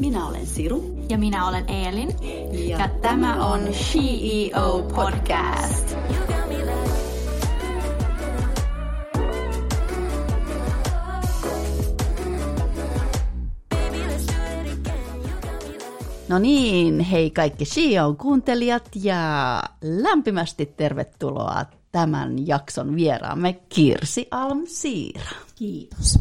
Minä olen Siru. Ja minä olen Eelin. Ja, ja tämä on CEO Podcast. No niin, hei kaikki CEO kuuntelijat ja lämpimästi tervetuloa tämän jakson vieraamme Kirsi Almsiira. Kiitos.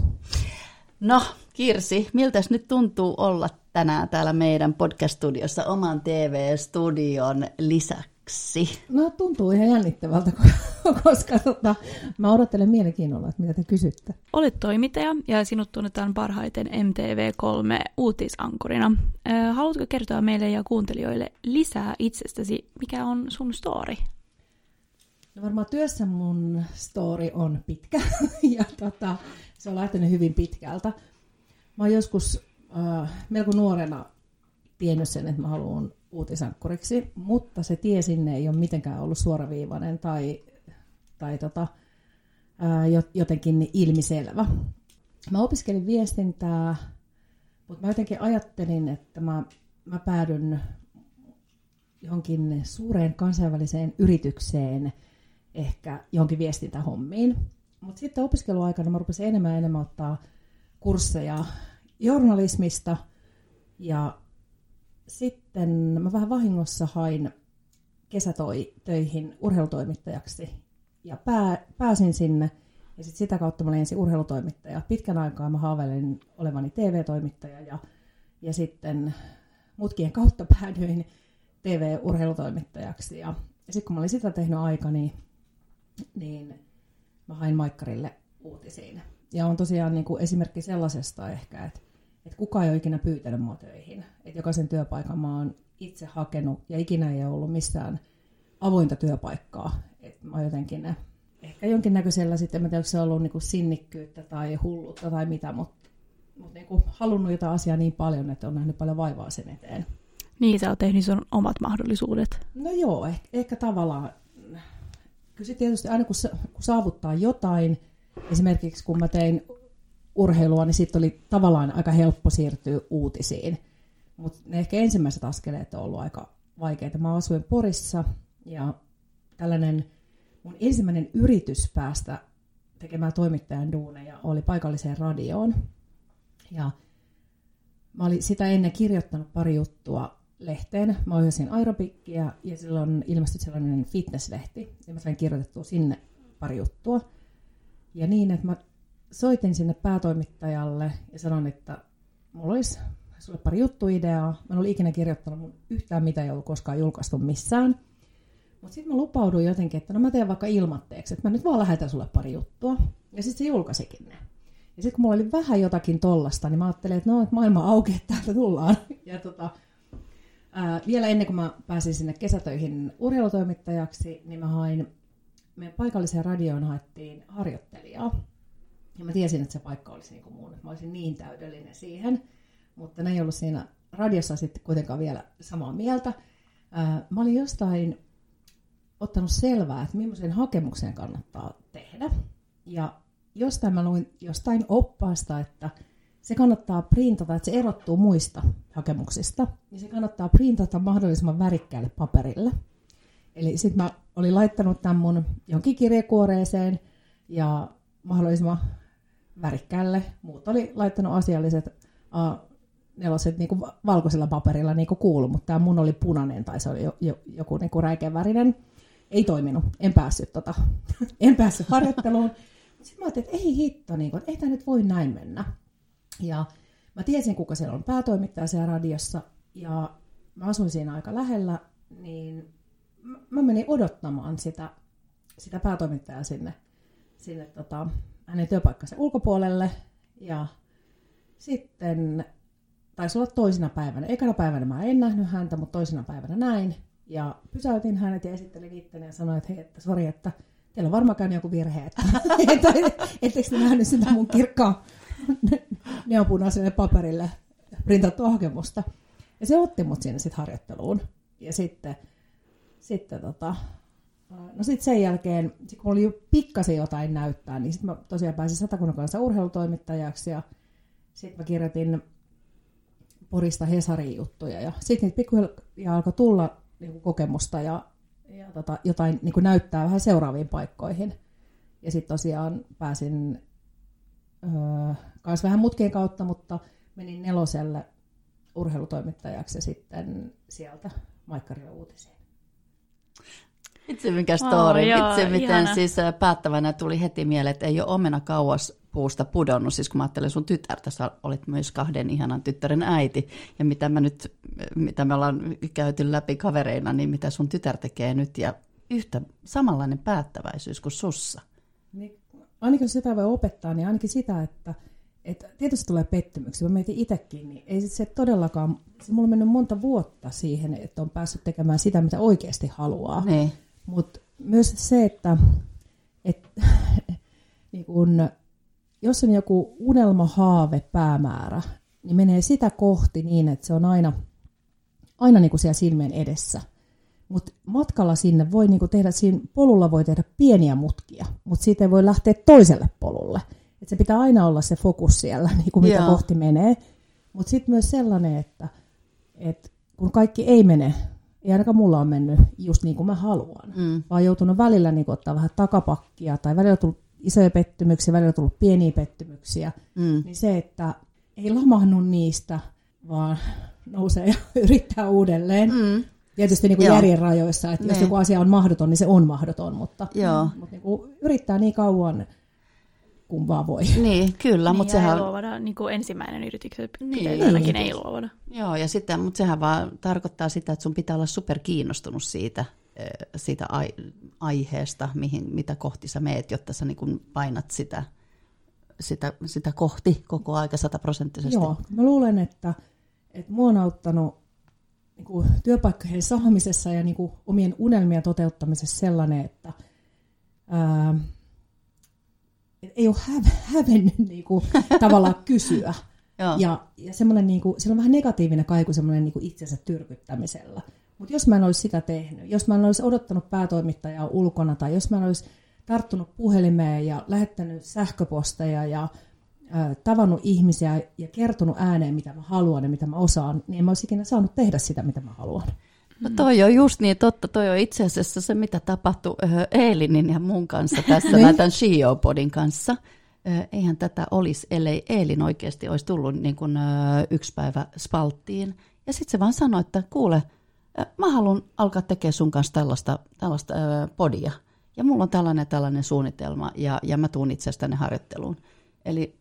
No, Kirsi, miltä nyt tuntuu olla tänään täällä meidän podcast-studiossa oman TV-studion lisäksi? No tuntuu ihan jännittävältä, koska tota, mä odottelen mielenkiinnolla, että mitä te kysytte. Olet toimittaja ja sinut tunnetaan parhaiten MTV3 uutisankurina. Haluatko kertoa meille ja kuuntelijoille lisää itsestäsi? Mikä on sun story? No varmaan työssä mun story on pitkä ja tota, se on lähtenyt hyvin pitkältä. Mä oon joskus äh, melko nuorena tiennyt sen, että mä haluan uutisankkuriksi, mutta se tie sinne ei ole mitenkään ollut suoraviivainen tai, tai tota, äh, jotenkin ilmiselvä. Mä opiskelin viestintää, mutta mä jotenkin ajattelin, että mä, mä päädyn johonkin suureen kansainväliseen yritykseen, ehkä johonkin viestintähommiin. Mutta sitten opiskeluaikana mä rupesin enemmän ja enemmän ottaa kursseja journalismista ja sitten mä vähän vahingossa hain kesätöihin urheilutoimittajaksi ja pää, pääsin sinne ja sit sitä kautta mä olin ensin urheilutoimittaja. Pitkän aikaa mä haaveilin olevani TV-toimittaja ja, ja sitten mutkien kautta päädyin TV-urheilutoimittajaksi. Ja, ja sitten kun mä olin sitä tehnyt aika, niin, niin mä hain Maikkarille uutisiin. Ja on tosiaan niin kuin esimerkki sellaisesta ehkä, että, että kukaan ei ole ikinä pyytänyt mua töihin. Että jokaisen työpaikan mä oon itse hakenut ja ikinä ei ole ollut missään avointa työpaikkaa. Että mä jotenkin ne, ehkä jonkinnäköisellä sitten, mä tiedän, se on ollut niin kuin sinnikkyyttä tai hulluutta tai mitä, mutta, mutta niin kuin halunnut jotain asiaa niin paljon, että on nähnyt paljon vaivaa sen eteen. Niin, sä oot tehnyt sun omat mahdollisuudet. No joo, ehkä, ehkä tavallaan kyllä tietysti aina kun, kun saavuttaa jotain, esimerkiksi kun mä tein urheilua, niin sitten oli tavallaan aika helppo siirtyä uutisiin. Mutta ne ehkä ensimmäiset askeleet on ollut aika vaikeita. Mä asuin Porissa ja tällainen mun ensimmäinen yritys päästä tekemään toimittajan duuneja oli paikalliseen radioon. Ja mä olin sitä ennen kirjoittanut pari juttua lehteen. Mä ohjasin aerobikkia ja silloin ilmestyi sellainen fitnesslehti. Ja mä sain kirjoitettua sinne pari juttua. Ja niin, että mä soitin sinne päätoimittajalle ja sanoin, että mulla olisi sulle pari juttuideaa. Mä en ollut ikinä kirjoittanut mun yhtään mitä ei ollut koskaan julkaistu missään. Mutta sitten mä lupauduin jotenkin, että no mä teen vaikka ilmatteeksi, että mä nyt vaan lähetän sulle pari juttua. Ja sitten se julkaisikin ne. Ja sitten kun mulla oli vähän jotakin tollasta, niin mä ajattelin, että no, että maailma auki, että täältä tullaan. Ja tota, Ää, vielä ennen kuin mä pääsin sinne kesätöihin urheilutoimittajaksi, niin mä hain, meidän paikalliseen radioon haettiin harjoittelijaa. Ja mä tiesin, että se paikka olisi niin kuin mun, että mä olisin niin täydellinen siihen. Mutta ne ei ollut siinä radiossa sitten kuitenkaan vielä samaa mieltä. Mä olin jostain ottanut selvää, että millaisen hakemuksen kannattaa tehdä. Ja jostain mä luin jostain oppaasta, että se kannattaa printata, että se erottuu muista hakemuksista, niin se kannattaa printata mahdollisimman värikkäälle paperille. Eli sitten mä olin laittanut tämän mun jonkin kirjekuoreeseen ja mahdollisimman värikkäälle. Muut oli laittanut asialliset a neloset niin kuin valkoisella paperilla niin kuin kuulu, mutta tämä mun oli punainen tai se oli jo, jo, joku niin kuin räikeävärinen. Ei toiminut, en päässyt, tota, en päässyt harjoitteluun. Sitten mä ajattelin, että ei hitto, niin kuin, ei tämä nyt voi näin mennä. Ja mä tiesin, kuka siellä on päätoimittaja siellä radiossa, ja mä asuin siinä aika lähellä, niin mä menin odottamaan sitä, sitä päätoimittajaa sinne, sinne tota, hänen työpaikkansa ulkopuolelle, ja sitten taisi olla toisena päivänä. Ekana päivänä mä en nähnyt häntä, mutta toisena päivänä näin. Ja pysäytin hänet ja esittelin itteni ja sanoin, että hei, että sori, että teillä on varmaan käynyt joku virhe, että etteikö te nähnyt sitä mun kirkkaan neonpunaiselle paperille printattua hakemusta. Ja se otti mut sinne sitten harjoitteluun. Ja sitten, sitten tota, no sit sen jälkeen, sit kun oli jo pikkasen jotain näyttää, niin sitten mä tosiaan pääsin Satakunnan kanssa urheilutoimittajaksi ja sitten mä kirjoitin Porista Hesarin juttuja. Ja sitten niitä pikkuhiljaa alkoi tulla niin kuin kokemusta ja, ja tota, jotain niin kuin näyttää vähän seuraaviin paikkoihin. Ja sitten tosiaan pääsin öö, kanssa vähän mutkien kautta, mutta menin neloselle urheilutoimittajaksi ja sitten sieltä Maikkaria uutisiin. Itse mikä story, Oh, joo, itse miten ihana. siis päättävänä tuli heti mieleen, että ei ole omena kauas puusta pudonnut, siis kun mä ajattelin sun tytärtä, sä olit myös kahden ihanan tyttären äiti, ja mitä mä nyt, mitä me ollaan käyty läpi kavereina, niin mitä sun tytär tekee nyt, ja yhtä samanlainen päättäväisyys kuin sussa. Niin, ainakin jos sitä voi opettaa, niin ainakin sitä, että, että tietysti tulee pettymyksiä. Mä mietin itsekin, niin ei se todellakaan, se mulla on mennyt monta vuotta siihen, että on päässyt tekemään sitä, mitä oikeasti haluaa. Niin. Mutta myös se, että, että niin kun, jos on joku unelma, haave, päämäärä, niin menee sitä kohti niin, että se on aina, aina niin kuin siellä silmien edessä. Mutta matkalla sinne voi niin kuin tehdä, siinä polulla voi tehdä pieniä mutkia, mutta siitä ei voi lähteä toiselle polulle. Et se pitää aina olla se fokus siellä, niin kuin mitä Joo. kohti menee. Mutta sitten myös sellainen, että, että kun kaikki ei mene, ei ainakaan mulla on mennyt just niin kuin mä haluan, Mm. vaan joutunut välillä niin kuin ottaa vähän takapakkia, tai välillä on tullut isoja pettymyksiä, välillä on tullut pieniä pettymyksiä, Mm. niin se, että ei lamahnu niistä, vaan nousee ja yrittää uudelleen. Mm. Tietysti niin kuin Joo. järjen rajoissa, että jos Niin. joku asia on mahdoton, niin se on mahdoton, mutta, Joo. mutta niin kuin yrittää niin kauan, kun vaan voi. Niin, kyllä, niin, mutta sehän... ei luovada, niin kuin ensimmäinen yrityksen Niin. niin. ainakin ei luovada. Joo, ja sitten, mutta sehän vaan tarkoittaa sitä, että sun pitää olla superkiinnostunut siitä, eh, siitä ai, aiheesta, mihin, mitä kohti sä meet, jotta sä niin painat sitä, sitä, sitä kohti koko aika sataprosenttisesti. Joo, mä luulen, että, että mua on auttanut niin kuin työpaikkojen saamisessa ja niin kuin omien unelmien toteuttamisessa sellainen, että ää, ei ole häv- hävennyt niin kuin, tavallaan kysyä. Joo. Ja, ja semmoinen, niin kuin, siellä on vähän negatiivinen kaiku semmoinen niin kuin itsensä tyrkyttämisellä. Mutta jos mä en olisi sitä tehnyt, jos mä en olisi odottanut päätoimittajaa ulkona, tai jos mä en olisi tarttunut puhelimeen ja lähettänyt sähköposteja ja ä, tavannut ihmisiä ja kertonut ääneen, mitä mä haluan ja mitä mä osaan, niin en mä olisi ikinä saanut tehdä sitä, mitä mä haluan. No toi on just niin totta, toi on itse asiassa se, mitä tapahtui Eelinin ja mun kanssa tässä, Niin. tämän CEO-podin kanssa. Ö, Eihän tätä olisi, ellei Eelin oikeasti olisi tullut niin kuin, yksi päivä spalttiin. Ja sitten se vaan sanoi, että kuule, mä haluan alkaa tekemään sun kanssa tällaista, tällaista podia. Ja mulla on tällainen tällainen suunnitelma ja, ja mä tuun itse asiassa tänne harjoitteluun. Eli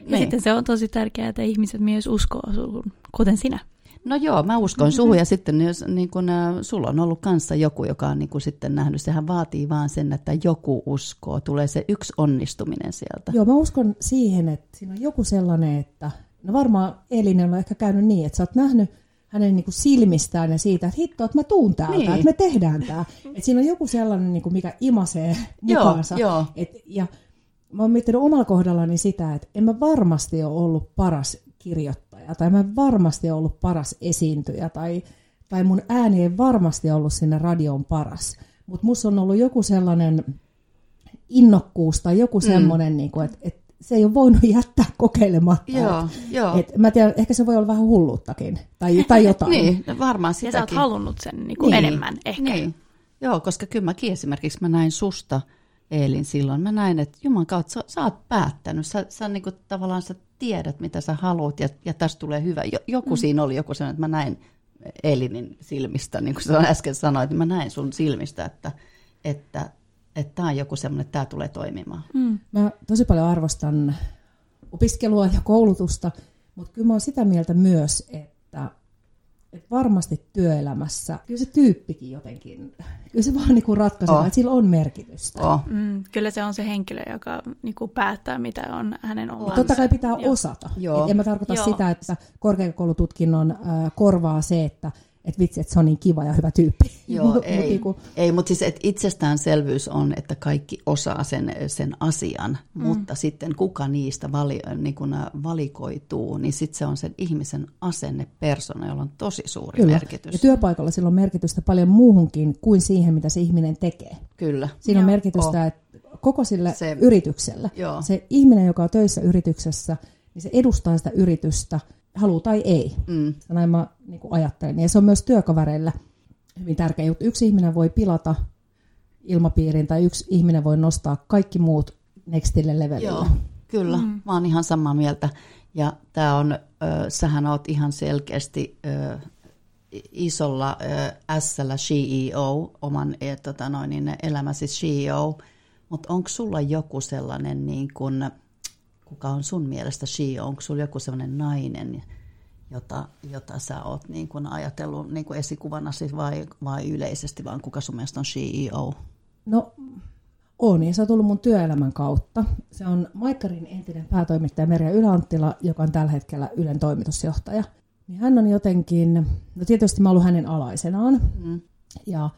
Ja niin. sitten se on tosi tärkeää, että ihmiset myös uskoo suhun, kuten sinä. No joo, mä uskon suhun ja sitten jos, niin kun, äh, sulla on ollut kanssa joku, joka on niin kun, sitten nähnyt, sehän vaatii vaan sen, että joku uskoo, tulee se yksi onnistuminen sieltä. Joo, mä uskon siihen, että siinä on joku sellainen, että no varmaan Elinen on ehkä käynyt niin, että sä oot nähnyt hänen niin kuin silmistään ja siitä, että hitto, että mä tuun täältä, Niin. että me tehdään tämä. Että siinä on joku sellainen, niin kuin mikä imasee Joo, mukaansa. joo. Et, ja mä oon miettinyt omalla kohdallani sitä, että en mä varmasti ole ollut paras kirjoittaja, tai mä en varmasti ollut paras esiintyjä, tai, tai mun ääni ei varmasti ollut sinne radioon paras. Mutta musta on ollut joku sellainen innokkuus tai joku semmoinen, mm. niin kuin, että, että se ei ole voinut jättää kokeilematta. Joo, joo. Et, mä tiedän, ehkä se voi olla vähän hulluuttakin, tai, tai jotain. Niin, varmaan Ja sä oot sitäkin. halunnut sen niin kuin Niin. enemmän ehkä. Niin. Joo, koska kyllä mäkin esimerkiksi mä näin susta, Eelin, silloin. Mä näin, että Juman kautta sä, sä oot päättänyt. Sä, sä niin kuin, tavallaan sä tiedät, mitä sä haluat ja, ja tästä tulee hyvä. Jo, joku mm. siinä oli joku sellainen, että mä näin Eelinin silmistä, niin kuin sä äsken sanoit, niin mä näin sun silmistä, että että että tämä on joku semmoinen, että tämä tulee toimimaan. Mm. Mä tosi paljon arvostan opiskelua ja koulutusta, mutta kyllä mä oon sitä mieltä myös, että, että varmasti työelämässä, kyllä se tyyppikin jotenkin, kyllä se vaan niin ratkaisee, Oh. että sillä on merkitystä. Oh. Mm, kyllä se on se henkilö, joka niin kuin päättää, mitä on hänen omansa. Totta kai pitää Joo. osata. Joo. Et en mä tarkoita Joo. sitä, että korkeakoulututkinnon äh, korvaa se, että et vitsi, että se on niin kiva ja hyvä tyyppi. Joo, Mut ei, niinku- ei mutta siis et itsestäänselvyys on, että kaikki osaa sen, sen asian, mm. mutta sitten kuka niistä vali, niin kun valikoituu, niin sitten se on sen ihmisen asenne, persona, jolla on tosi suuri Kyllä. merkitys. Ja työpaikalla sillä on merkitystä paljon muuhunkin kuin siihen, mitä se ihminen tekee. Kyllä. Siinä on Joo. merkitystä että koko sille Se- se, yritykselle. Joo. Se ihminen, joka on töissä yrityksessä, niin se edustaa sitä yritystä haluaa tai ei. Mm. Näin mä niin kuin ajattelen. Ja se on myös työkavereille hyvin tärkeä juttu. Yksi ihminen voi pilata ilmapiirin tai yksi ihminen voi nostaa kaikki muut nextille levelille. Joo, kyllä. Mm. Mä oon ihan samaa mieltä. Ja tää on, ö, sähän oot ihan selkeästi ö, isolla ö, S-llä CEO, oman e, tota noin, niin elämäsi CEO, mutta onko sulla joku sellainen, niin kun, kuka on sun mielestä CEO, onko sulla joku sellainen nainen, jota, jota sä oot niin kun ajatellut niin kun esikuvanasi vai, vai yleisesti, vaan kuka sun mielestä on CEO? No on, ja se on tullut mun työelämän kautta. Se on Maikkarin entinen päätoimittaja Merja Yläanttila, joka on tällä hetkellä Ylen toimitusjohtaja. Niin hän on jotenkin, no tietysti mä oon ollut hänen alaisenaan, mm. ja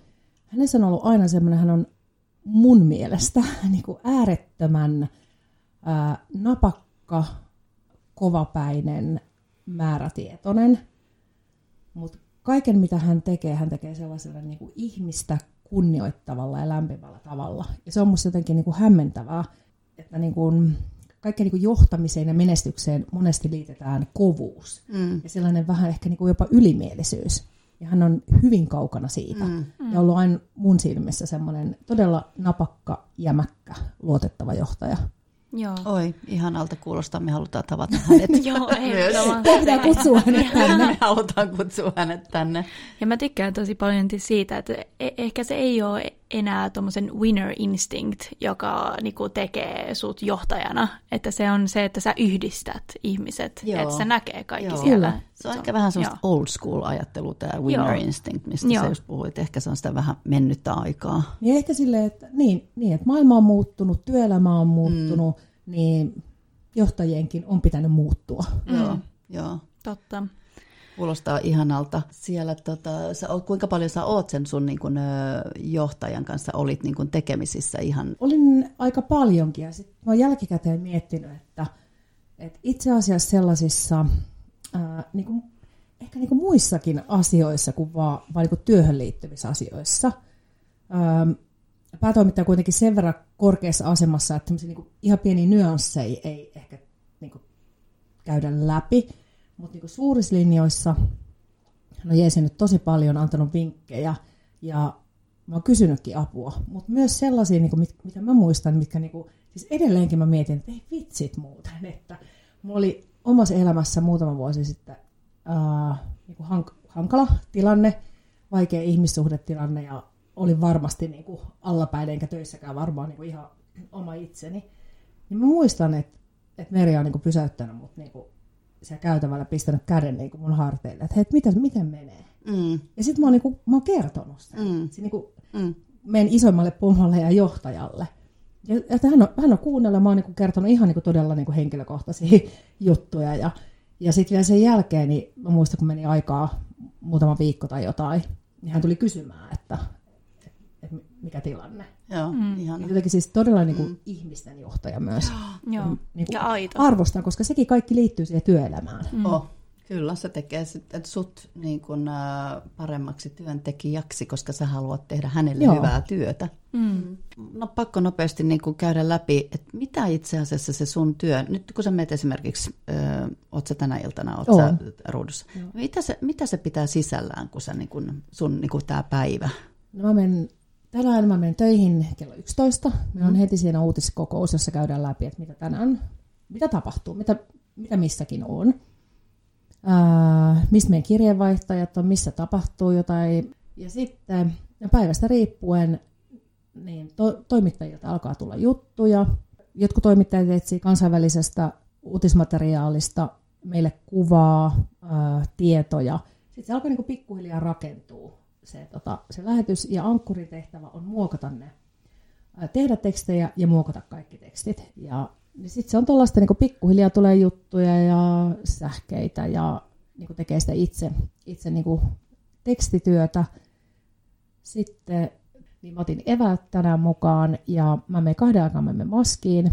hänessä on ollut aina semmoinen, hän on mun mielestä niin kuin äärettömän ää, napakka, kovapäinen, määrätietoinen, mutta kaiken mitä hän tekee, hän tekee sellaisella niin kuin ihmistä kunnioittavalla ja lämpimällä tavalla. Ja se on musta jotenkin niin kuin hämmentävää, että niin kuin kaikkeen niin kuin johtamiseen ja menestykseen monesti liitetään kovuus mm. ja sellainen vähän ehkä niin kuin jopa ylimielisyys. Ja hän on hyvin kaukana siitä. Mm. Ja ollut aina mun silmissä semmoinen todella napakka, jämäkkä, luotettava johtaja. Joo. Oi, ihanalta kuulostaa. Me halutaan tavata hänet. Joo, ehdottomasti. Pitää kutsua hänet tänne. Me halutaan kutsua hänet tänne. Ja mä tykkään tosi paljon siitä, että e- ehkä se ei ole enää tuommoisen winner instinct, joka niinku tekee sut johtajana. Että se on se, että sä yhdistät ihmiset, Joo. että se näkee kaikki Joo. siellä. Kyllä. Se on ehkä vähän semmoista old school ajattelua, tämä winner Joo. instinct, mistä Joo. sä just puhuit. Ehkä se on sitä vähän mennyttä aikaa. Niin ehkä silleen, että, niin, niin, että maailma on muuttunut, työelämä on muuttunut, mm. Niin johtajienkin on pitänyt muuttua. Mm. Joo, joo. Totta. Kuulostaa ihanalta. Siellä, tota, sä kuinka paljon sä oot sen sun niin kun, johtajan kanssa olit niin kun tekemisissä ihan? Olin aika paljonkin ja sitten mä oon jälkikäteen miettinyt, että, että itse asiassa sellaisissa ää, niin kuin, ehkä niin kuin muissakin asioissa kuin vaan, vaan niin kuin työhön liittyvissä asioissa. Ää, päätoimittaja on kuitenkin sen verran korkeassa asemassa, että niin kuin ihan pieniä nyansseja ei ehkä niin kuin käydä läpi, mutta niin suurissa linjoissa hän on jeesinyt tosi paljon, antanut vinkkejä ja mä oon kysynytkin apua, mutta myös sellaisia, niin kuin, mit, mitä mä muistan, mitkä niin kuin, siis edelleenkin mä mietin, että ei vitsit muuten, että mulla oli omassa elämässä muutama vuosi sitten ää, niin kuin hank, hankala tilanne, vaikea ihmissuhdetilanne ja olin varmasti niin kuin allapäin enkä töissäkään varmaan niin kuin ihan oma itseni. Niin mä muistan, että, että Merja on niin kuin pysäyttänyt mut niin kuin siellä käytävällä pistänyt käden niin kuin mun harteille, että hei, että miten, miten menee. Mm, Ja sitten mä oon, niinku, mä oon kertonut sitä. Mm. Mm. niinku, mm, meidän isoimmalle pomolle ja johtajalle. Ja, että hän, on, hän on kuunnellut, mä oon niinku kertonut ihan niinku todella niinku henkilökohtaisia juttuja. Ja, ja sitten vielä sen jälkeen, niin mä muistan, kun meni aikaa muutama viikko tai jotain, niin hän tuli kysymään, että mikä tilanne. joo, mm. ihana. Niin jotenkin siis todella niinku mm. ihmisten johtaja myös. Joo. Niinku Ja aito. Arvostan, koska sekin kaikki liittyy siihen työelämään. Mm. Oh, kyllä, se tekee sit, et sut niin kun, ä, paremmaksi työntekijäksi, koska sä haluat tehdä hänelle Joo. hyvää työtä. Mm. No pakko nopeasti niin kun käydä läpi, että mitä itse asiassa se sun työ, nyt kun sä menet esimerkiksi, ö, oot sä tänä iltana, oot sä ruudussa, mitä se, mitä se pitää sisällään, kun sä niin kun, sun niin kun tää päivä? No mä menen, tänään mä menen töihin kello 11. Meillä on heti siinä uutiskokous, jossa käydään läpi, että mitä tänään, mitä tapahtuu, mitä, mitä missäkin on. Ää, mistä meidän kirjeenvaihtajat on, missä tapahtuu jotain. Ja sitten päivästä riippuen niin to, toimittajilta alkaa tulla juttuja. Jotkut toimittajat etsii kansainvälisestä uutismateriaalista meille kuvaa, ää, tietoja. Sitten se alkaa niinku pikkuhiljaa rakentua se, tota, se lähetys. Ja ankkurin tehtävä on muokata ne, tehdä tekstejä ja muokata kaikki tekstit. Ja niin sitten se on tuollaista, niin pikkuhiljaa tulee juttuja ja sähkeitä ja niin tekee sitä itse, itse niin tekstityötä. Sitten niin mä otin eväät tänään mukaan ja mä menen kahden aikaa mä menen maskiin.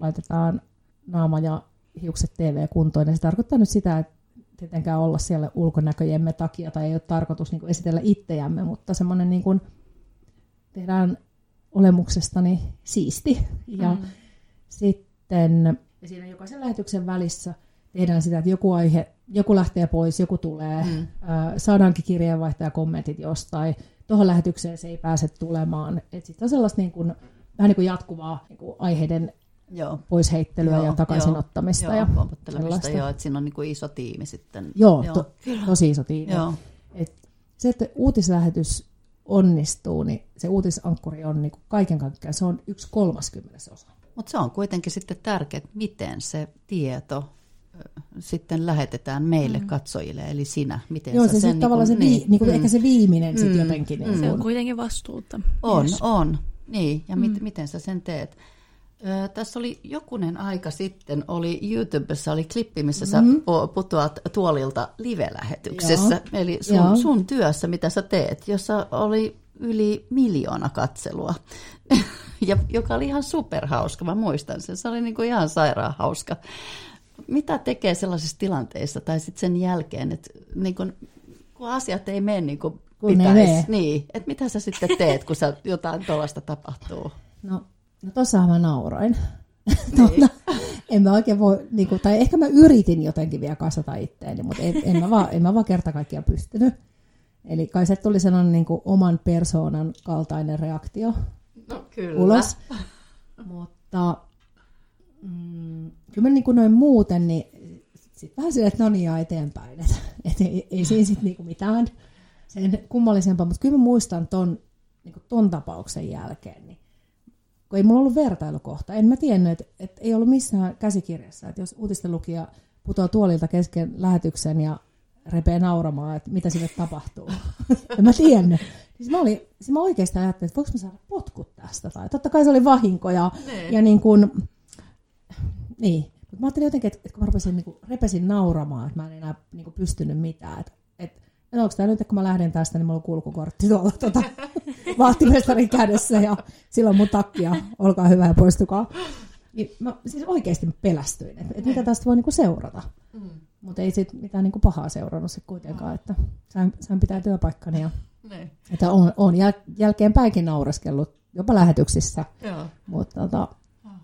Laitetaan naama ja hiukset TV-kuntoon ja se tarkoittaa nyt sitä, että tietenkään olla siellä ulkonäköjemme takia tai ei ole tarkoitus niin esitellä itseämme, mutta semmoinen niin kuin tehdään olemuksestani siisti. Ja mm. sitten ja siinä jokaisen lähetyksen välissä tehdään sitä, että joku aihe, joku lähtee pois, joku tulee, mm. saadaankin kirjeenvaihtaja kommentit jostain, tuohon lähetykseen se ei pääse tulemaan. Sitten on sellaista niin kuin, vähän niin kuin jatkuvaa niin kuin aiheiden joo. poisheittelyä joo, ja takaisinottamista. Joo, ja joo, joo, että siinä on niin kuin iso tiimi sitten. Joo, joo. To, tosi iso tiimi. Joo. Et se, että uutislähetys onnistuu, niin se uutisankkuri on niin kuin kaiken kaikkiaan, se on yksi kolmaskymmenes osa. Mutta se on kuitenkin sitten tärkeää, miten se tieto sitten lähetetään meille mm. katsojille, eli sinä, miten Joo, sä se sen... Niin tavallaan se, niin, niin kuin mm. ehkä se viimeinen mm. sitten jotenkin. Niin se on kuitenkin vastuuta. On, yes. on. Niin, ja mm. mit, miten sä sen teet? Tässä oli jokunen aika sitten, oli YouTubessa oli klippi, missä mm-hmm. sä putoat tuolilta live-lähetyksessä. Joo. Eli sun, sun työssä, mitä sä teet, jossa oli yli miljoona katselua, ja, joka oli ihan superhauska, mä muistan sen. Se oli niin kuin ihan sairaan hauska. Mitä tekee sellaisissa tilanteissa tai sitten sen jälkeen, että niin kuin, kun asiat ei mene niin kuin kun pitäisi, niin, että mitä sä sitten teet, kun sä jotain tuollaista tapahtuu? No, no tossahan mä nauroin. Niin. en mä oikein voi, niin kuin, tai ehkä mä yritin jotenkin vielä kasata itteeni, mutta en, en, mä, vaan, en mä vaan kerta kaikkiaan pystynyt. Eli kai se tuli sellainen niin kuin oman persoonan kaltainen reaktio no, kyllä. ulos. Mutta mm, kyllä mä niin kuin noin muuten, niin sitten vähän silleen, että no niin, ja eteenpäin. Että et ei, ei siinä sitten niin mitään sen kummallisempaa, mutta kyllä mä muistan ton, niin ton tapauksen jälkeen, niin kun ei mulla ollut vertailukohta. En mä tiennyt, että, että ei ollut missään käsikirjassa, että jos uutisten lukija putoaa tuolilta kesken lähetyksen ja repee nauramaan, että mitä sille tapahtuu. en mä tiennyt. Siis mä, olin, siis mä oikeasti ajattelin, että voiko mä saada potkut tästä. Tai totta kai se oli vahinko ja, niin. ja niin kuin, niin. Mutta mä ajattelin jotenkin, että, että kun mä rupesin, niin kuin, repesin nauramaan, että mä en enää niin kuin, pystynyt mitään. Että, että, että onko tämä nyt, että kun mä lähden tästä, niin mulla on kulkukortti tuolla tuota, vahtimestarin kädessä ja silloin mun takkia, olkaa hyvä ja poistukaa. Niin mä siis oikeasti mä pelästyin, että, että mitä tästä voi niinku seurata. Mm. Mutta ei siitä mitään niinku pahaa seurannut sit kuitenkaan, että sain, sain pitää työpaikkani. Ja, ne. että on, on jäl- jälkeenpäinkin naureskellut jopa lähetyksissä, Joo. mutta tota,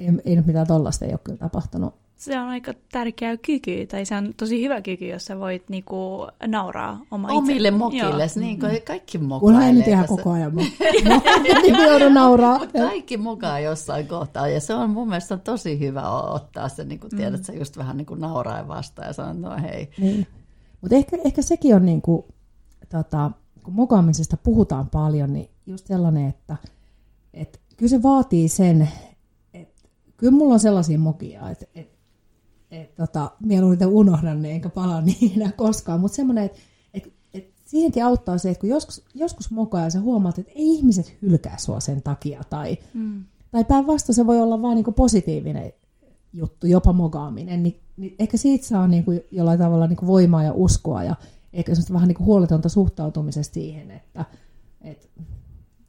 ei, ei nyt mitään tollasta ei ole kyllä tapahtunut se on aika tärkeä kyky, tai se on tosi hyvä kyky, jos sä voit niinku nauraa oma Omille itse. mokille, niin kuin kaikki mokailee. Kun en nyt ihan koko ajan niin nauraa. Kaikki mokaa jossain kohtaa, ja se on mun mielestä tosi hyvä ottaa se, niin kuin mm. tiedät, sä just vähän niin kuin nauraa vastaan ja sanoa, no hei. Niin. Mutta ehkä, ehkä sekin on, niin kuin, tota, kun mokaamisesta puhutaan paljon, niin just sellainen, että, että kyllä se vaatii sen, että kyllä mulla on sellaisia mokia, että, että et, tota, mieluiten unohdan ne enkä palaa niin enää koskaan, mutta semmoinen, että et, et siihenkin auttaa se, että kun joskus, joskus mokaa ja sä huomaat, että ei ihmiset hylkää sua sen takia, tai, mm. tai päinvastoin se voi olla vain niin positiivinen juttu, jopa mogaaminen, niin, niin ehkä siitä saa niin kuin jollain tavalla niin kuin voimaa ja uskoa, ja ehkä semmoista vähän niin kuin huoletonta suhtautumisesta siihen, että et,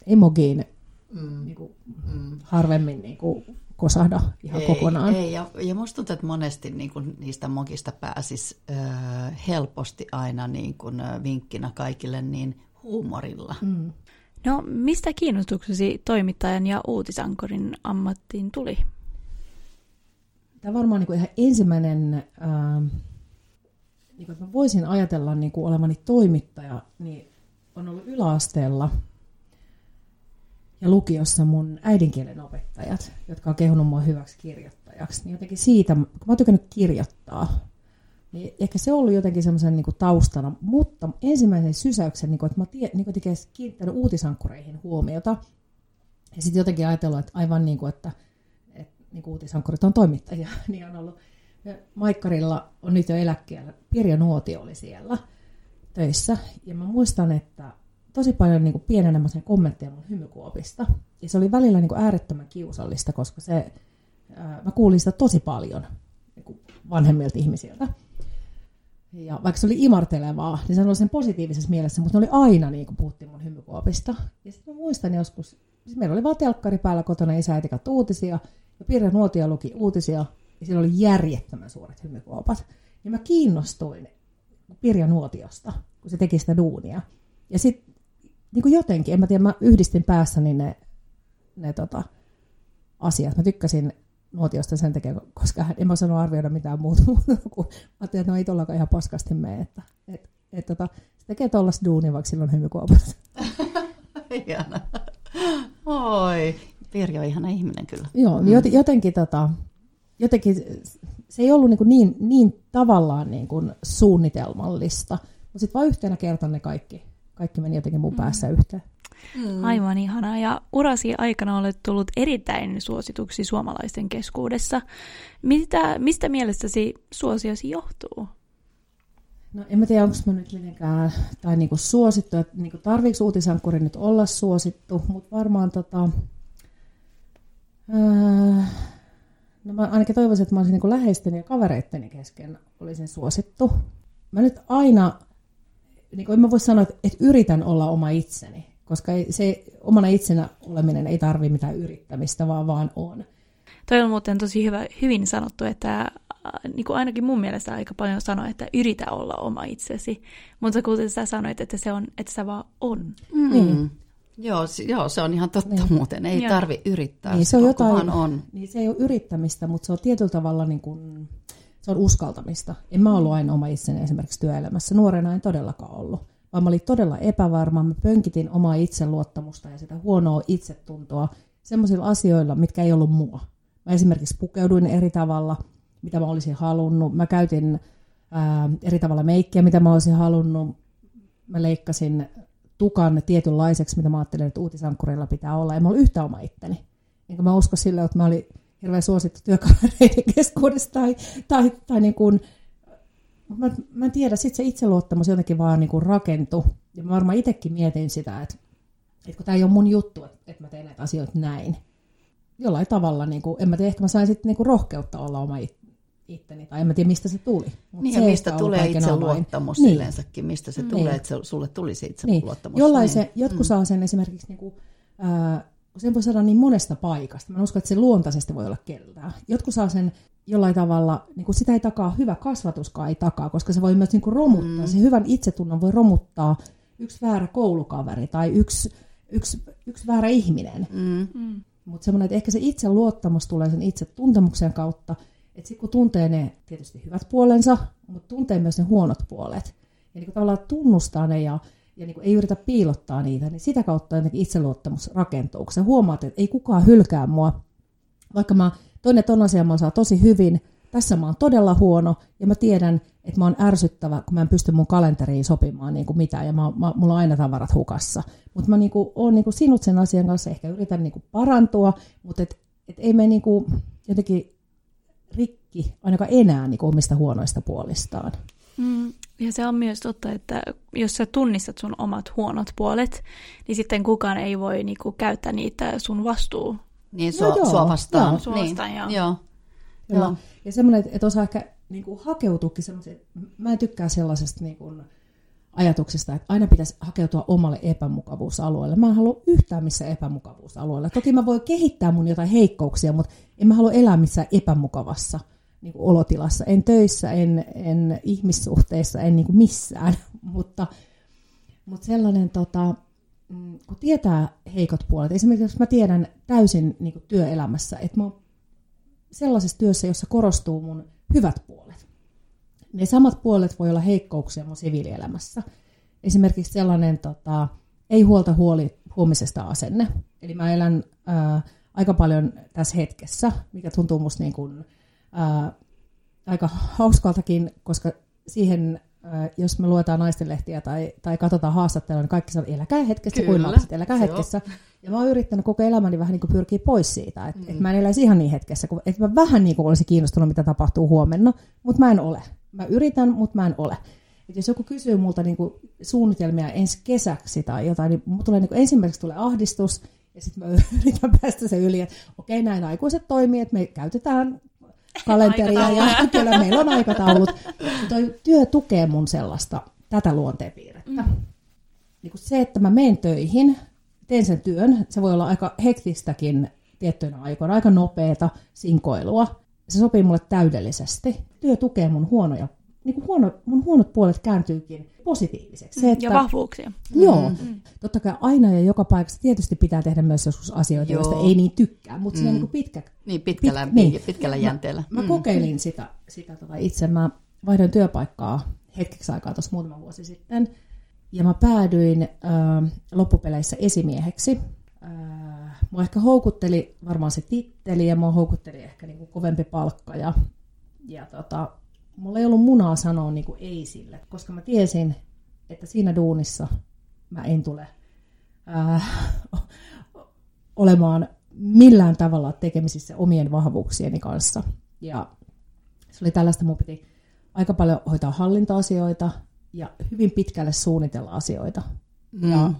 emogiin mm. niin kuin, mm. harvemmin niin kuin kosahda ihan ei, kokonaan. Ei, ja, ja musta tuntuu, että monesti niin kuin niistä mokista pääsisi äh, helposti aina niin kuin, äh, vinkkinä kaikille niin huumorilla. Mm. No, mistä kiinnostuksesi toimittajan ja uutisankorin ammattiin tuli? Tämä varmaan niin kuin ihan ensimmäinen, äh, niin kuin, että mä voisin ajatella niin kuin olevani toimittaja, niin on ollut yläasteella – ja lukiossa mun äidinkielen opettajat, jotka on kehunut mua hyväksi kirjoittajaksi, niin jotenkin siitä, kun mä oon tykännyt kirjoittaa, niin ehkä se on ollut jotenkin semmoisen niin taustana, mutta ensimmäisen sysäyksen, niin kuin, että mä oon niin kuin, kiinnittänyt uutisankkureihin huomiota, ja sitten jotenkin ajatellut, että aivan niin kuin, että, että niin kuin uutisankkurit on toimittajia, niin on ollut, Maikkarilla on nyt jo eläkkeellä, Pirjo Nuoti oli siellä töissä, ja mä muistan, että tosi paljon niin kuin pienenä kommentteja mun hymykuopista. Ja se oli välillä niin kuin äärettömän kiusallista, koska se, ää, mä kuulin sitä tosi paljon niin kuin vanhemmilta ihmisiltä. Ja vaikka se oli imartelevaa, niin se oli sen positiivisessa mielessä, mutta ne oli aina niin kuin puhuttiin mun hymykuopista. Ja sitten mä muistan joskus, siis meillä oli vaan telkkari päällä kotona, isä äiti uutisia, ja Pirja Nuotio luki uutisia, ja siellä oli järjettömän suuret hymykuopat. Ja mä kiinnostuin Pirja Nuotiosta, kun se teki sitä duunia. Ja sitten niin kuin jotenkin, en mä tiedä, mä yhdistin päässäni ne, ne tota, asiat. Mä tykkäsin nuotiosta sen takia, koska en mä osannut arvioida mitään muuta, kun ajattelin, että no ei tollakaan ihan paskasti mene, että et, et, tota, se tekee tollasta duunia, vaikka silloin hymykuopassa. Ihana. Oi, Pirjo on ihana ihminen kyllä. Joo, mm. jotenkin, tota, jotenkin se ei ollut niin, niin, niin tavallaan niin kuin suunnitelmallista, mutta sitten vain yhtenä kertana ne kaikki, kaikki meni jotenkin mun mm. päässä yhteen. Mm. Aivan ihanaa. Ja urasi aikana olet tullut erittäin suosituksi suomalaisten keskuudessa. Mitä, mistä mielestäsi suosiosi johtuu? No en mä tiedä, onko mä nyt mitenkään tai niinku suosittu, että niinku tarviiko uutisankkuri nyt olla suosittu, mutta varmaan tota, ää, no mä ainakin toivoisin, että mä olisin niinku läheisten ja kavereitteni kesken olisin suosittu. Mä nyt aina, niin en mä voi sanoa, että, että yritän olla oma itseni, koska ei, se omana itsenä oleminen ei tarvi mitään yrittämistä, vaan vaan on. Toi on muuten tosi hyvä, hyvin sanottu, että äh, niin kuin ainakin mun mielestä aika paljon sanoa, että yritä olla oma itsesi. Mutta kuten sä sanoit, että se on, että sä vaan on. Mm. Niin. Joo, joo, se on ihan totta niin. muuten. Ei joo. tarvi yrittää, niin, se on jotain, on. Niin se ei ole yrittämistä, mutta se on tietyllä tavalla niin kuin, se on uskaltamista. En mä ollut aina oma itseni esimerkiksi työelämässä. Nuorena en todellakaan ollut vaan mä olin todella epävarma. Mä pönkitin omaa itseluottamusta ja sitä huonoa itsetuntoa sellaisilla asioilla, mitkä ei ollut mua. Mä esimerkiksi pukeuduin eri tavalla, mitä mä olisin halunnut. Mä käytin ää, eri tavalla meikkiä, mitä mä olisin halunnut. Mä leikkasin tukan tietynlaiseksi, mitä mä ajattelin, että uutisankkureilla pitää olla. Ja mä olin yhtä oma itteni. Enkä mä usko sille, että mä olin hirveän suosittu työkavereiden keskuudessa tai, tai, tai niin kuin, mä, mä en tiedä, sitten se itseluottamus jotenkin vaan niin kuin rakentui. Ja mä varmaan itsekin mietin sitä, että, että kun tämä ei ole mun juttu, että, että mä teen näitä asioita näin. Jollain tavalla, niin kuin, en mä tiedä, ehkä mä sain sitten niin kuin rohkeutta olla oma itteni, tai en mä tiedä, mistä se tuli. Mut niin, se, mistä tulee itseluottamus niin. yleensäkin, mistä se mm. tulee, että se, sulle tuli se itseluottamus. Niin. Jollain niin. se, jotkut mm. saa sen esimerkiksi, niin kuin, ää, sen voi saada niin monesta paikasta. Mä uskon, että se luontaisesti voi olla keltää. Jotkut saa sen jollain tavalla, niin kuin sitä ei takaa, hyvä kasvatuskaan ei takaa, koska se voi myös niin kuin romuttaa, mm. se hyvän itsetunnon voi romuttaa yksi väärä koulukaveri tai yksi, yksi, yksi väärä ihminen. Mm. Mm. Mutta semmoinen, että ehkä se itse luottamus tulee sen itse tuntemuksen kautta, että sitten kun tuntee ne tietysti hyvät puolensa, mutta tuntee myös ne huonot puolet, ja niin kuin tavallaan tunnustaa ne ja, ja niin ei yritä piilottaa niitä, niin sitä kautta jotenkin itseluottamus rakentuu. Kun sä huomaat, että ei kukaan hylkää mua, vaikka mä toinen ton asian mä osaan tosi hyvin, tässä mä oon todella huono, ja mä tiedän, että mä oon ärsyttävä, kun mä en pysty mun kalenteriin sopimaan niin kuin mitään, ja mä, mä, mulla on aina tavarat hukassa. Mutta mä niin kuin, oon niin kuin sinut sen asian kanssa, ehkä yritän niin kuin parantua, mutta et, et ei me niin kuin jotenkin rikki ainakaan enää niin kuin omista huonoista puolistaan. Mm, ja se on myös totta, että jos sä tunnistat sun omat huonot puolet, niin sitten kukaan ei voi niinku käyttää niitä sun vastuu niin, sua, no joo, sua vastaan. Joo. Sua niin. vastaan, joo. joo. joo. joo. Ja semmoinen, että osaa ehkä niin kuin hakeutuukin semmoiseen, mä en tykkää sellaisesta niin kuin, ajatuksesta, että aina pitäisi hakeutua omalle epämukavuusalueelle. Mä en halua yhtään missä epämukavuusalueella. Toki mä voin kehittää mun jotain heikkouksia, mutta en mä halua elää missään epämukavassa niin kuin olotilassa. En töissä, en, en ihmissuhteissa, en niin kuin missään. mutta, mutta sellainen tota, Mm, kun tietää heikot puolet, esimerkiksi jos mä tiedän täysin niin kuin työelämässä, että mä oon sellaisessa työssä, jossa korostuu mun hyvät puolet. Ne samat puolet voi olla heikkouksia mun siviilielämässä. Esimerkiksi sellainen tota, ei huolta huoli huomisesta asenne. Eli mä elän ää, aika paljon tässä hetkessä, mikä tuntuu musta niin kuin, ää, aika hauskaltakin, koska siihen jos me luetaan naistenlehtiä tai, tai katsotaan haastattelua, niin kaikki sanoo, eläkää hetkessä Kyllä, kuin lapset, eläkää hetkessä. On. Ja mä oon yrittänyt koko elämäni vähän niin kuin pyrkiä pois siitä, että mm. et mä en eläisi ihan niin hetkessä, että mä vähän niin kuin olisi kiinnostunut, mitä tapahtuu huomenna, mutta mä en ole. Mä yritän, mutta mä en ole. Et jos joku kysyy multa niin kuin suunnitelmia ensi kesäksi tai jotain, niin tulee niin kuin ensimmäiseksi tulee ahdistus, ja sitten mä yritän päästä se yli, että okei, näin aikuiset toimii, että me käytetään kalenteria ja kyllä meillä on aikataulut. Toi työ tukee mun sellaista, tätä luonteenpiirrettä. Mm. Niin se, että mä menen töihin, teen sen työn, se voi olla aika hektistäkin tiettyinä aikoina, aika nopeata sinkoilua. Se sopii mulle täydellisesti. Työ tukee mun huonoja, niin kuin huono, mun huonot puolet kääntyykin positiiviseksi. Se, että, Ja vahvuuksia. Joo, mm. totta kai aina ja joka paikassa tietysti pitää tehdä myös joskus asioita, Joo. joista ei niin tykkää, mutta mm. siinä niin kuin pitkä, Niin pitkällä, Pit- niin. niin. pitkällä jänteellä. Mä kokeilin sitä, sitä tota itse. Mä vaihdoin työpaikkaa hetkeksi aikaa tuossa muutama vuosi sitten. Ja mä päädyin äh, loppupeleissä esimieheksi. Äh, mua ehkä houkutteli varmaan se titteli ja mua houkutteli ehkä niinku kovempi palkka. Ja, ja tota, mulla ei ollut munaa sanoa niinku ei sille, koska mä tiesin, että siinä duunissa mä en tule äh, olemaan millään tavalla tekemisissä omien vahvuuksieni kanssa. Ja se oli tällaista, mun piti aika paljon hoitaa hallintoasioita ja hyvin pitkälle suunnitella asioita. Mm. Ja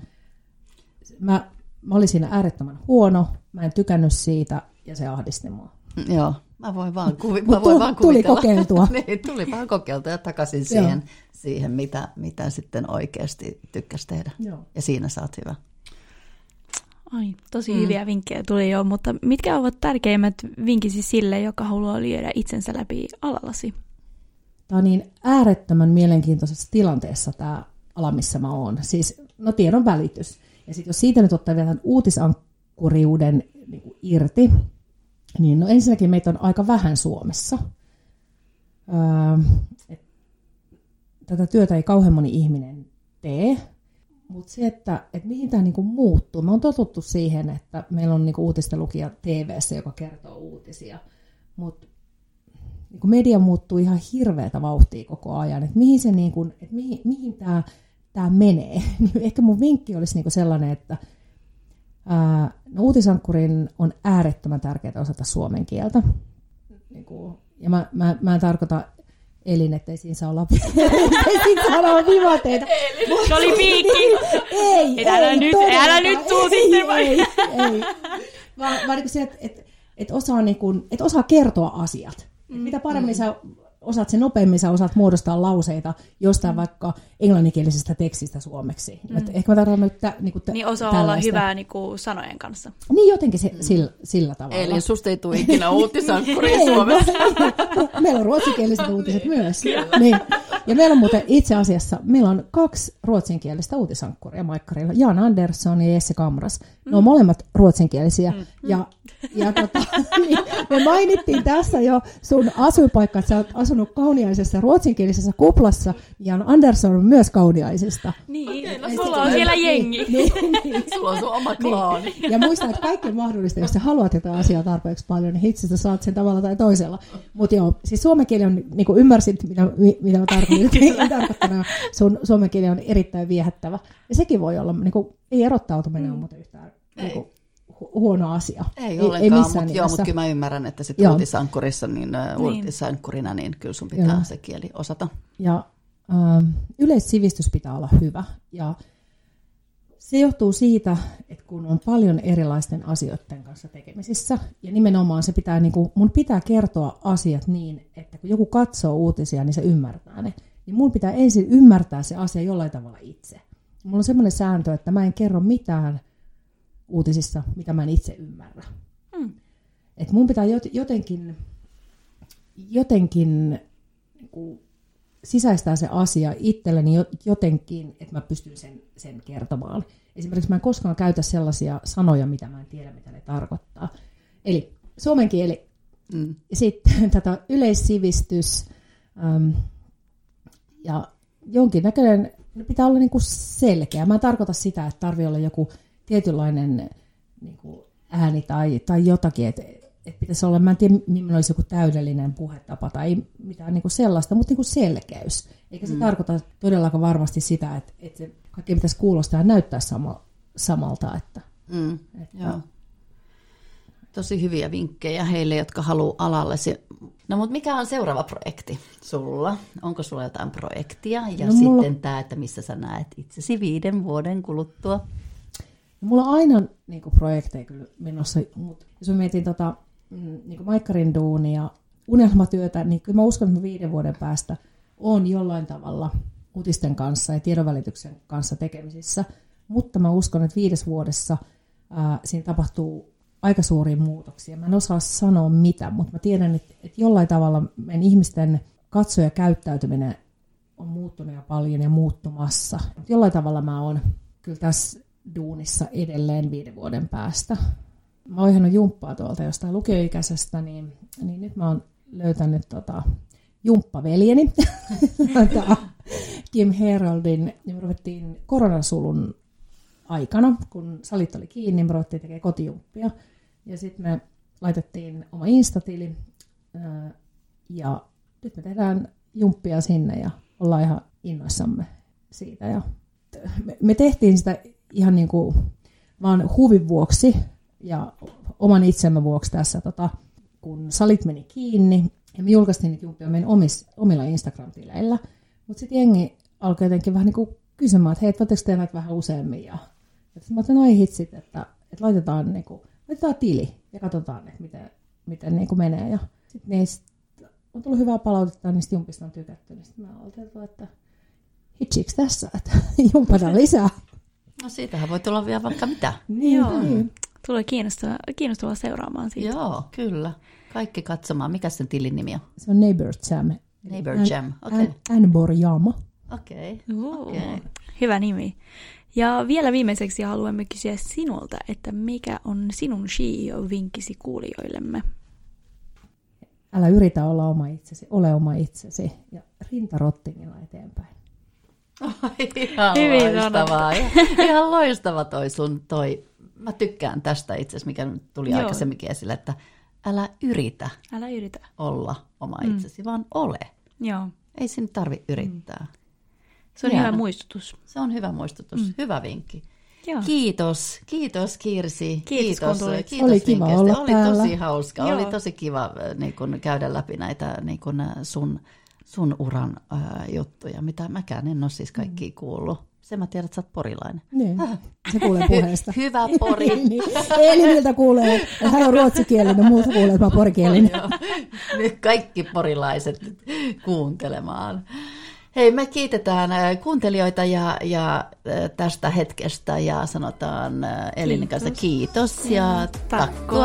mä, mä olin siinä äärettömän huono, mä en tykännyt siitä ja se ahdisti mua. Joo, mä voin vaan, kuvi, mä voin vaan tuli kuvitella. kokeiltua. niin, tuli vaan kokeiltua ja takaisin siihen, siihen mitä, mitä sitten oikeasti tykkäsi tehdä. Joo. Ja siinä oot hyvä. Ai, tosi mm. hyviä vinkkejä tuli jo, mutta mitkä ovat tärkeimmät vinkisi sille, joka haluaa lyödä itsensä läpi alallasi? Tämä on niin äärettömän mielenkiintoisessa tilanteessa tämä ala, missä mä oon. Siis, no tiedon välitys. Ja sitten jos siitä nyt ottaa vielä tämän uutisankkuriuden niin kuin irti, niin no ensinnäkin meitä on aika vähän Suomessa. Öö, et, tätä työtä ei kauhean moni ihminen tee, mutta se, että, että mihin tämä niinku muuttuu. Me on totuttu siihen, että meillä on niinku uutistenlukija TVssä, joka kertoo uutisia, mutta niin kuin media muuttuu ihan hirveätä vauhtia koko ajan, että mihin, se niin kuin, että mihin, mihin tämä, menee. Niin Ehkä mun vinkki olisi niin kuin sellainen, että ää, no, uutisankkurin on äärettömän tärkeää osata suomen kieltä. Niin kuin, ja mä, mä, mä en tarkoita elin, ettei siinä saa olla, siinä saa olla vivateita. Se oli piikki! Ei, Et älä ei, nyt- älä nyt tuu ei, sitten vai- Ei, ei. Vaan, vaan niin se, että et, et osaa, niin kuin, et osaa kertoa asiat. Mm, Mitä paremmin mm. sä osaat sen nopeammin, sä osaat muodostaa lauseita jostain mm. vaikka englanninkielisestä tekstistä suomeksi. Mm. Et ehkä mä tarkoitan nyt tä, niin tä, Niin osaa olla hyvää niin kuin sanojen kanssa. Niin jotenkin se, sillä, sillä tavalla. Eli susta ei tule ikinä uutisankkuri Ei, Suomessa. no, meillä on ruotsinkieliset uutiset myös. Niin. Ja meillä on muuten itse asiassa, meillä on kaksi ruotsinkielistä uutisankkuria Maikkarilla. Jan Andersson ja Jesse Kamras. Ne on molemmat ruotsinkielisiä. Ja, ja tota, niin, me mainittiin tässä jo sun asuinpaikka, että sä oot asunut kauniaisessa ruotsinkielisessä kuplassa. Jan Andersson on myös kauniaisista. Niin, Okei, no sulla on siellä Niin, jengi. Niin, niin. Sulla on sun oma klaani. Ja muista, että kaikki on mahdollista, jos sä haluat jotain asiaa tarpeeksi paljon, niin hitsi sä saat sen tavalla tai toisella. Mutta joo, siis suomen kieli on, niin kuin ymmärsit, mitä, mi- mitä mä ei tarkoittanut, sun suomen kieli on erittäin viehättävä. Ja sekin voi olla, niin kuin, ei erottautuminen ole muuten yhtään niin kuin, huono asia. Ei ollenkaan, mutta joo, mutta kyllä mä ymmärrän, että sit Joo. uutisankkurissa, niin, niin. Niin. uutisankkurina, niin kyllä sun pitää Joo. se kieli osata. Ja ähm, yleissivistys pitää olla hyvä. Ja se johtuu siitä, että kun on paljon erilaisten asioiden kanssa tekemisissä, ja nimenomaan se pitää, niin kuin, mun pitää kertoa asiat niin, että kun joku katsoo uutisia, niin se ymmärtää ne. Niin mun pitää ensin ymmärtää se asia jollain tavalla itse. Mulla on semmoinen sääntö, että mä en kerro mitään uutisissa, mitä mä en itse ymmärrä. Mm. Et mun pitää jot- jotenkin, jotenkin niin kuin sisäistää se asia itselleni jo- jotenkin, että mä pystyn sen, sen kertomaan. Esimerkiksi mä en koskaan käytä sellaisia sanoja, mitä mä en tiedä, mitä ne tarkoittaa. Eli suomen kieli Mm. ja sitten tätä yleissivistys äm, ja jonkinnäköinen, ne pitää olla niinku selkeä. Mä en tarkoita sitä, että tarvii olla joku tietynlainen niinku ääni tai, tai jotakin, että et pitäisi olla, mä en tiedä, millainen olisi joku täydellinen puhetapa tai ei mitään niinku sellaista, mutta niinku selkeys. Eikä se mm. tarkoita todellakaan varmasti sitä, että, että se kaikki pitäisi kuulostaa ja näyttää sama, samalta. Että, Mm. että, Joo. Tosi hyviä vinkkejä heille, jotka haluaa alalle. Se- No mutta mikä on seuraava projekti sulla? Onko sulla jotain projektia? Ja No no, mulla- sitten tämä, että missä sä näet itsesi viiden vuoden kuluttua? Mulla on aina niin kuin, projekteja kyllä menossa, mutta jos mä mietin tota, mm, niin kuin Maikkarin duunia, unelmatyötä, niin kyllä mä uskon, että mä viiden vuoden päästä on jollain tavalla uutisten kanssa ja tiedonvälityksen kanssa tekemisissä, mutta mä uskon, että viides vuodessa ää, siinä tapahtuu aika suuria muutoksia. Mä en osaa sanoa mitä, mutta mä tiedän, että, että jollain tavalla meidän ihmisten katsojakäyttäytyminen on muuttunut ja paljon ja muuttumassa. Jollain tavalla mä oon kyllä tässä duunissa edelleen viiden vuoden päästä. Mä oon ohjannut jumppaa tuolta jostain lukioikäisestä, niin, niin nyt mä oon löytänyt tota, jumppaveljeni, Kim Heroldin, ja me ruvettiin koronasulun aikana, kun salit oli kiinni, me ruvettiin tekemään kotijumppia. Ja sitten me laitettiin oma Instatili, ja nyt me tehdään jumppia sinne ja ollaan ihan innoissamme siitä. Ja me tehtiin sitä ihan niin kuin vaan huvin vuoksi ja oman itsemme vuoksi tässä, tota, kun salit meni kiinni ja me julkaistiin niitä jumppia meidän omis, omilla Instagram-tileillä. Mutta sitten jengi alkoi jotenkin vähän niin kuin kysymään, että hei, voitteko tehdä näitä vähän useammin. Ja, ja mä ajattelin, no hitsit, että, että laitetaan, niin kuin, laitetaan tili ja katsotaan, että miten, miten niin kuin menee. Ja sitten niistä on tullut hyvää palautetta, niistä jumpista on tykätty. Niin sitten mä ajattelin, että hitsiks tässä, että jumpataan lisää. No siitähän voi tulla vielä vaikka mitä. Niin, Joo. niin. Tulee kiinnostavaa, kiinnostavaa seuraamaan siitä. Joo, kyllä. Kaikki katsomaan. Mikä sen tilin nimi on? Se on Neighbor Jam. Neighbor An- Jam. Okei. An- Anbor Jama. Okei. Uu, Okei. Hyvä nimi. Ja vielä viimeiseksi haluamme kysyä sinulta, että mikä on sinun CEO-vinkkisi kuulijoillemme? Älä yritä olla oma itsesi, ole oma itsesi ja rintarottingilla eteenpäin. Ihan Hyvin loistavaa. Ihan, ihan loistava toi sun toi. Mä tykkään tästä itse asiassa, mikä nyt tuli Joo. aikaisemminkin esille, että älä yritä Älä yritä. olla oma itsesi, vaan ole. Joo, Ei sinne tarvi yrittää. se on Hieno. hyvä muistutus. Se on hyvä muistutus, mm. hyvä vinkki. Joo. Kiitos, kiitos Kirsi. Kiitos, kun tulit. kiitos Oli kiva olla Oli täällä. tosi hauska, Joo. oli tosi kiva äh, niin kun, käydä läpi näitä niin kun, äh, sun, sun uran ää, juttuja, mitä mäkään en ole siis kaikki kuullut. Se mä tiedän, että sä oot porilainen. Niin, se kuulee puheesta. Hyvä pori. niin. Eliniltä kuulee, että hän on ruotsikielinen, muuta kuulee, että mä porikielinen. Nyt kaikki porilaiset kuuntelemaan. Hei, me kiitetään äh, kuuntelijoita ja, ja äh, tästä hetkestä ja sanotaan äh, Elinin kanssa kiitos ja Takko.